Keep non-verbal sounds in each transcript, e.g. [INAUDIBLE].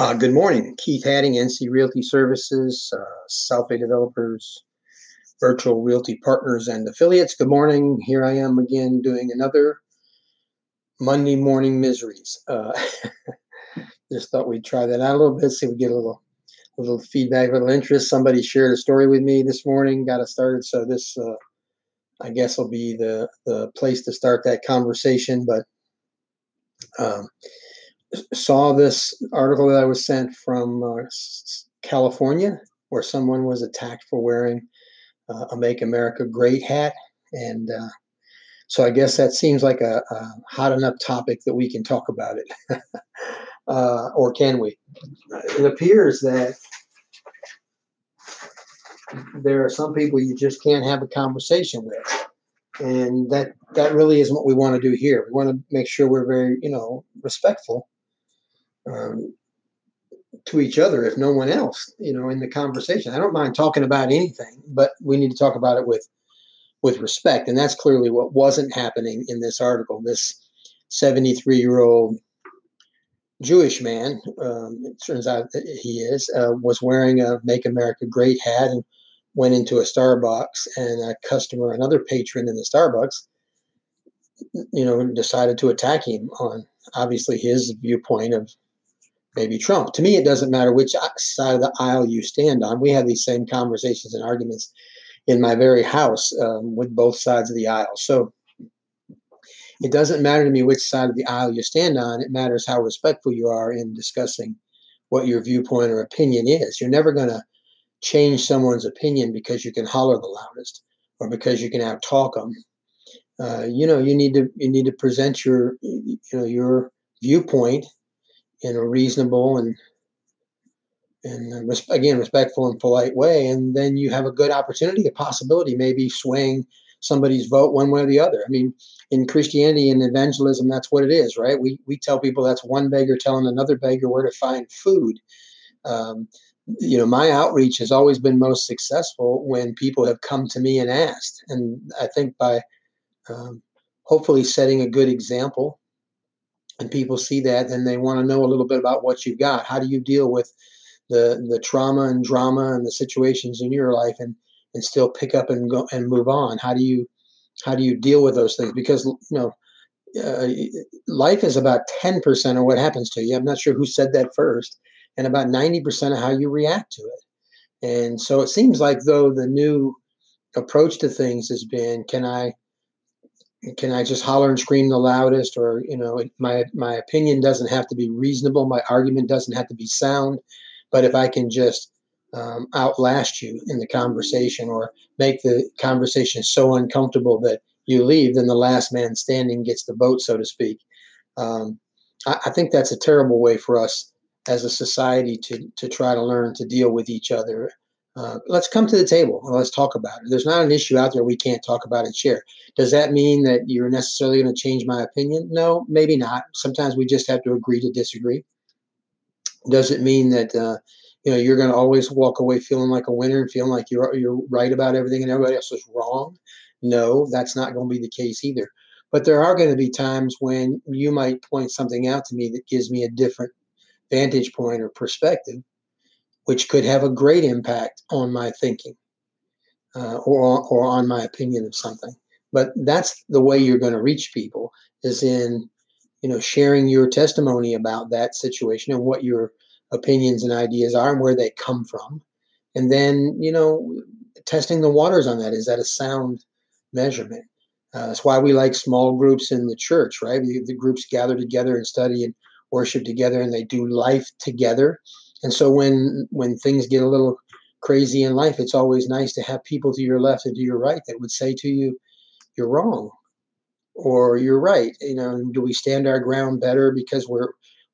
Uh, good morning, Keith Hadding, NC Realty Services, uh, South Bay Developers, Virtual Realty Partners and Affiliates. Good morning. Here I am again doing another Monday morning miseries. Uh, [LAUGHS] just thought we'd try that out a little bit, see if we get a little, a little feedback, a little interest. Somebody shared a story with me this morning, got us started. So this, uh, I guess, will be the the place to start that conversation. But um, saw this article that I was sent from uh, California where someone was attacked for wearing uh, a Make America Great hat. And uh, so I guess that seems like a, a, hot enough topic that we can talk about it. [LAUGHS] Uh, or can we? It appears that there are some people you just can't have a conversation with. And that, that really isn't what we want to do here. We want to make sure we're very, you know, respectful um, to each other, if no one else, you know, in the conversation. I don't mind talking about anything, but we need to talk about it with with respect, and that's clearly what wasn't happening in this article. This 73 year old Jewish man, um, it turns out he is, uh, was wearing a "Make America Great" hat and went into a Starbucks, and a customer, another patron in the Starbucks, you know, decided to attack him on obviously his viewpoint of maybe Trump. To me, it doesn't matter which side of the aisle you stand on. We have these same conversations and arguments in my very house um, with both sides of the aisle. So it doesn't matter to me which side of the aisle you stand on. It matters how respectful you are in discussing what your viewpoint or opinion is. You're never going to change someone's opinion because you can holler the loudest or because you can out talk them. Uh, you know, you need to you need to present your you know your viewpoint in a reasonable and and again respectful and polite way and then you have a good opportunity a possibility maybe swaying somebody's vote one way or the other. I mean in christianity and evangelism that's what it is right? We we tell people that's one beggar telling another beggar where to find food. Um, you know my outreach has always been most successful when people have come to me and asked and i think by um, hopefully setting a good example and people see that, and they want to know a little bit about what you've got. How do you deal with the the trauma and drama and the situations in your life, and and still pick up and go and move on? How do you how do you deal with those things? Because you know. Uh, life is about 10% of what happens to you. I'm not sure who said that first, and about 90% of how you react to it. And so it seems like, though, the new approach to things has been can I can I just holler and scream the loudest, or you know, my my opinion doesn't have to be reasonable, my argument doesn't have to be sound, but if I can just um, outlast you in the conversation or make the conversation so uncomfortable that you leave, then the last man standing gets the vote, so to speak. Um, I, I think that's a terrible way for us as a society to to try to learn to deal with each other uh, let's come to the table and let's talk about it. There's not an issue out there we can't talk about and share. Does that mean that you're necessarily going to change my opinion? No, maybe not. Sometimes we just have to agree to disagree. Does it mean that uh, you know you're going to always walk away feeling like a winner and feeling like you're you're right about everything and everybody else is wrong? No, that's not going to be the case either. But there are going to be times when you might point something out to me that gives me a different vantage point or perspective which could have a great impact on my thinking uh, or, or on my opinion of something. But that's the way you're going to reach people is in, you know, sharing your testimony about that situation and what your opinions and ideas are and where they come from. And then, you know, testing the waters on that. Is that a sound measurement? Uh, that's why we like small groups in the church, right? The, the groups gather together and study and worship together and they do life together and so when when things get a little crazy in life, it's always nice to have people to your left and to your right that would say to you, "You're wrong," or "You're right." You know, do we stand our ground better because we're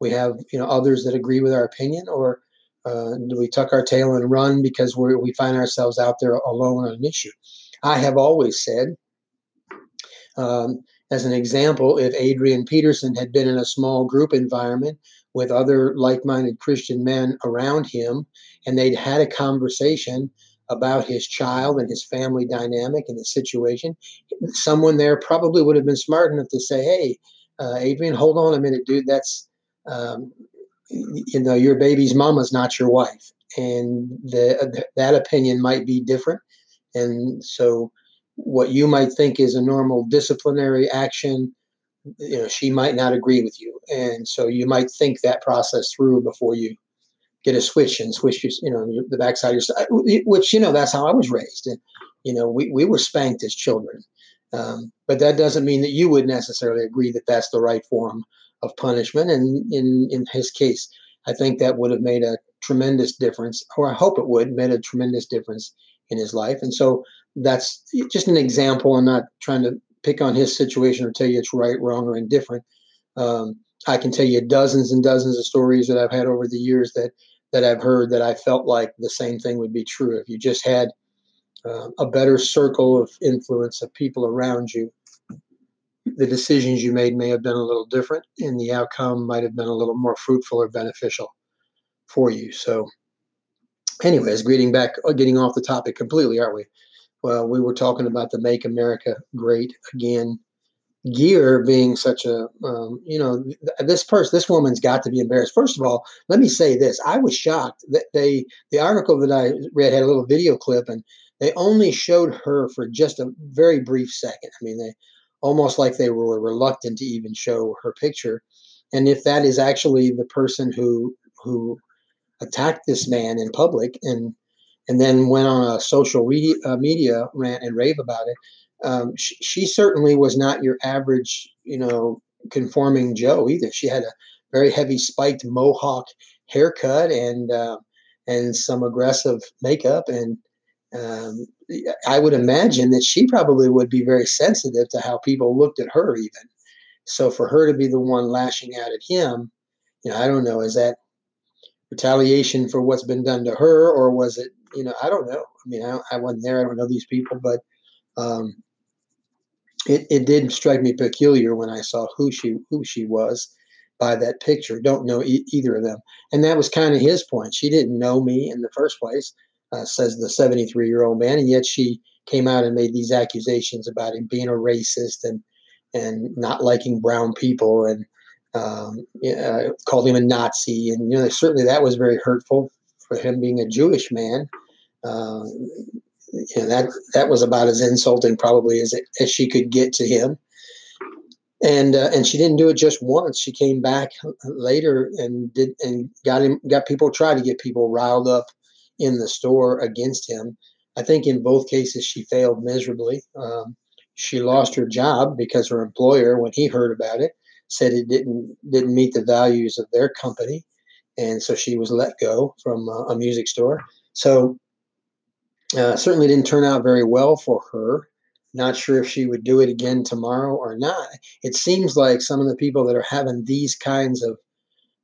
we have you know others that agree with our opinion, or uh, do we tuck our tail and run because we we find ourselves out there alone on an issue? I have always said, um, as an example, if Adrian Peterson had been in a small group environment with other like minded Christian men around him, and they'd had a conversation about his child and his family dynamic and his situation, someone there probably would have been smart enough to say, Hey, uh, Adrian, hold on a minute, dude. That's um, you know your baby's mama's not your wife and the, that opinion might be different and so what you might think is a normal disciplinary action you know she might not agree with you. And so you might think that process through before you get a switch and switch your, you know the backside of your which you know that's how i was raised. And you know we, we were spanked as children. Um, but that doesn't mean that you would necessarily agree that that's the right form of punishment. And in in his case i think that would have made a tremendous difference or i hope it would made a tremendous difference in his life and so that's just an example i'm not trying to pick on his situation or tell you it's right, wrong, or indifferent. Um, I can tell you dozens and dozens of stories that I've had over the years that that I've heard that I felt like the same thing would be true if you just had uh, a better circle of influence of people around you. The decisions you made may have been a little different, and the outcome might have been a little more fruitful or beneficial for you. So, anyways, getting back, uh, getting off the topic completely, aren't we? well, we were talking about the Make America Great Again gear being such a, um, you know, this person, this woman's got to be embarrassed. First of all, let me say this: I was shocked that they, the article that I read had a little video clip, and they only showed her for just a very brief second. I mean, they almost like they were reluctant to even show her picture. And if that is actually the person who who attacked this man in public and and then went on a social media, uh, media rant and rave about it. Um, she, she, certainly was not your average, you know, conforming Joe either. She had a very heavy spiked mohawk haircut and uh, and some aggressive makeup, and um, I would imagine that she probably would be very sensitive to how people looked at her, even. So for her to be the one lashing out at him, you know, I don't know, is that retaliation for what's been done to her, or was it you know, I don't know. I mean, I, I wasn't there. I don't know these people, but um, it, it did strike me peculiar when I saw who she who she was by that picture. Don't know e- either of them, and that was kind of his point. She didn't know me in the first place, uh, says the 73 year old man, and yet she came out and made these accusations about him being a racist and and not liking brown people and um, uh, called him a Nazi, and you know certainly that was very hurtful for him being a Jewish man. Uh, you know, that that was about as insulting probably as it, as she could get to him. And uh, and she didn't do it just once. She came back later and did and got him got people try to get people riled up in the store against him. I think in both cases she failed miserably. Um, she lost her job because her employer, when he heard about it, said it didn't didn't meet the values of their company, and so she was let go from uh, a music store. So uh, certainly didn't turn out very well for her. Not sure if she would do it again tomorrow or not. It seems like some of the people that are having these kinds of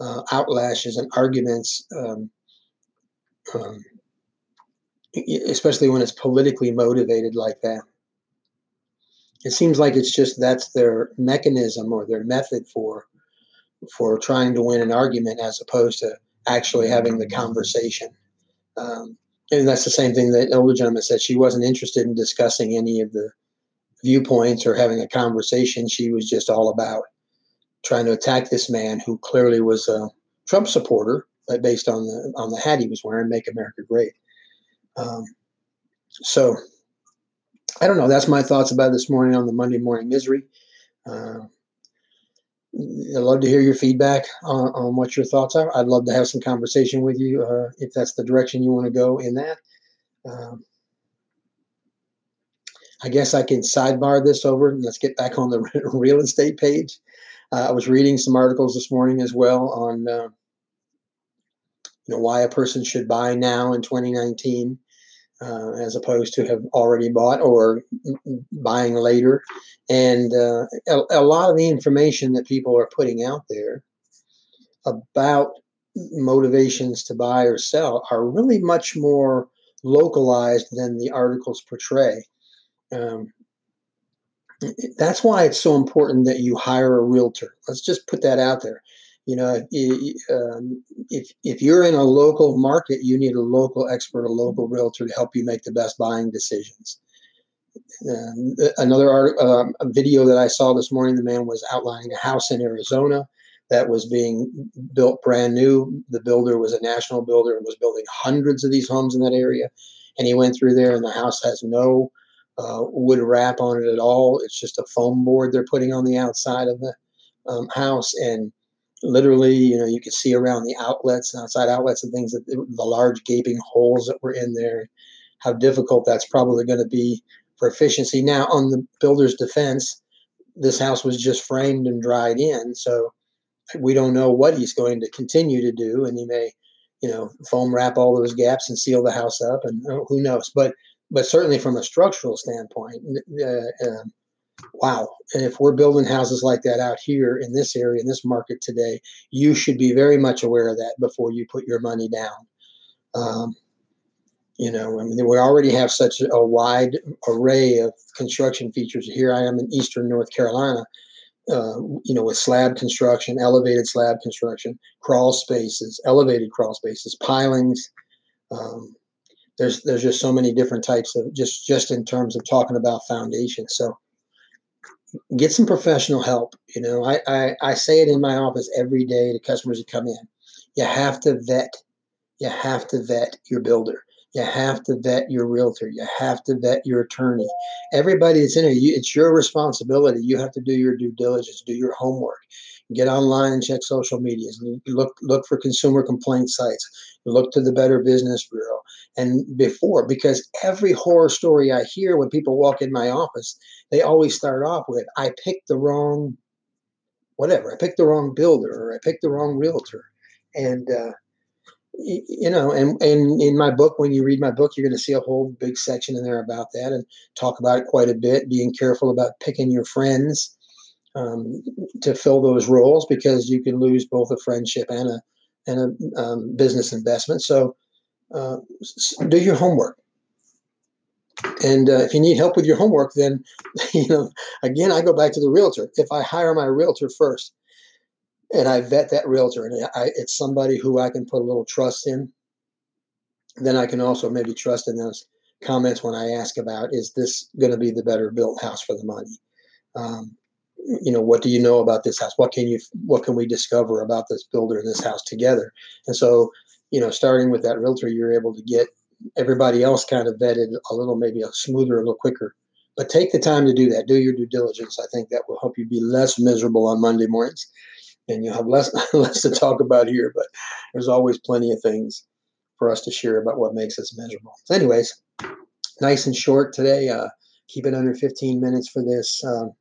uh, outlashes and arguments, um, um, especially when it's politically motivated like that, it seems like it's just that's their mechanism or their method for for trying to win an argument as opposed to actually having the conversation. Um, and that's the same thing that older gentleman said. She wasn't interested in discussing any of the viewpoints or having a conversation. She was just all about trying to attack this man who clearly was a Trump supporter, but based on the on the hat he was wearing, "Make America Great." Um, so, I don't know. That's my thoughts about this morning on the Monday Morning Misery. Uh, I'd love to hear your feedback on, on, what your thoughts are. I'd love to have some conversation with you uh, if that's the direction you want to go in that. Um, I guess I can sidebar this over and let's get back on the [LAUGHS] real estate page. Uh, I was reading some articles this morning as well on uh, you know why a person should buy now in 2019 uh, as opposed to have already bought or buying later. And uh, a, a, lot of the information that people are putting out there about motivations to buy or sell are really much more localized than the articles portray. Um, that's why it's so important that you hire a realtor. Let's just put that out there. You know, um, if if you're in a local market, you need a local expert, a local realtor to help you make the best buying decisions. another art, um, video that I saw this morning, the man was outlining a house in Arizona that was being built brand new. The builder was a national builder and was building hundreds of these homes in that area. And he went through there, and the house has no uh, wood wrap on it at all. It's just a foam board they're putting on the outside of the um, house, and literally, you know, you could see around the outlets, and outside outlets, and things that the large gaping holes that were in there. How difficult that's probably going to be for efficiency. Now, on the builder's defense, this house was just framed and dried in, so we don't know what he's going to continue to do, and he may, you know, foam wrap all those gaps and seal the house up, and uh, who knows. But but certainly from a structural standpoint, uh, uh, wow. If we're building houses like that out here in this area, in this market today, you should be very much aware of that before you put your money down. Um, you know, I mean, we already have such a wide array of construction features. Here I am in eastern North Carolina, uh, you know, with slab construction, elevated slab construction, crawl spaces, elevated crawl spaces, pilings. Um, there's there's just so many different types of just just in terms of talking about foundation. So get some professional help. You know, I, I, I say it in my office every day to customers that come in. You have to vet. You have to vet your builder. You have to vet your realtor. You have to vet your attorney. Everybody that's in it, you, it's your responsibility. You have to do your due diligence, do your homework, get online and check social medias, look look for consumer complaint sites, look to the Better Business Bureau, and before because every horror story I hear when people walk in my office, they always start off with, "I picked the wrong." Whatever, I picked the wrong builder or I picked the wrong realtor. And uh, you know, and, and in my book, when you read my book, you're going to see a whole big section in there about that and talk about it quite a bit. Being careful about picking your friends um, to fill those roles because you can lose both a friendship and a and a um, business investment. So uh, do your homework. And uh, if you need help with your homework, then [LAUGHS] you know, again, I go back to the realtor. If I hire my realtor first, and I vet that realtor, and I, it's somebody who I can put a little trust in, then I can also maybe trust in those comments when I ask about is this going to be the better built house for the money? Um, you know, what do you know about this house? What can you what can we discover about this builder and this house together? And so, you know, starting with that realtor, you're able to get everybody else kind of vetted a little, maybe a smoother, a little quicker. But take the time to do that. Do your due diligence. I think that will help you be less miserable on Monday mornings and you'll have less [LAUGHS] less to talk about here, but there's always plenty of things for us to share about what makes us miserable. So anyways, nice and short today. Uh, keep it under 15 minutes for this um,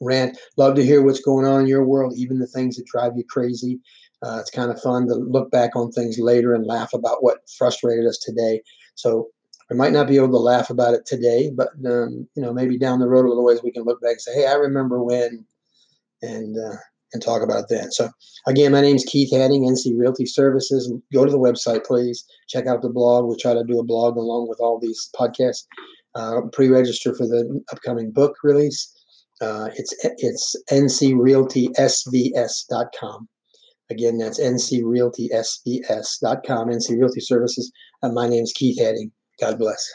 rant. Love to hear what's going on in your world, even the things that drive you crazy. Uh, it's kind of fun to look back on things later and laugh about what frustrated us today. So we might not be able to laugh about it today, but um, you know maybe down the road a little ways we can look back and say, "Hey, I remember when," and uh, and talk about that. So again, my name is Keith Hadding, NC Realty Services. Go to the website, please. Check out the blog. We'll try to do a blog along with all these podcasts. Uh, pre-register for the upcoming book release. Uh, it's it's ncrealtysvs.com. Again, that's ncrealtysvs.com. NC Realty Services. Uh, my name is Keith Hadding. God bless.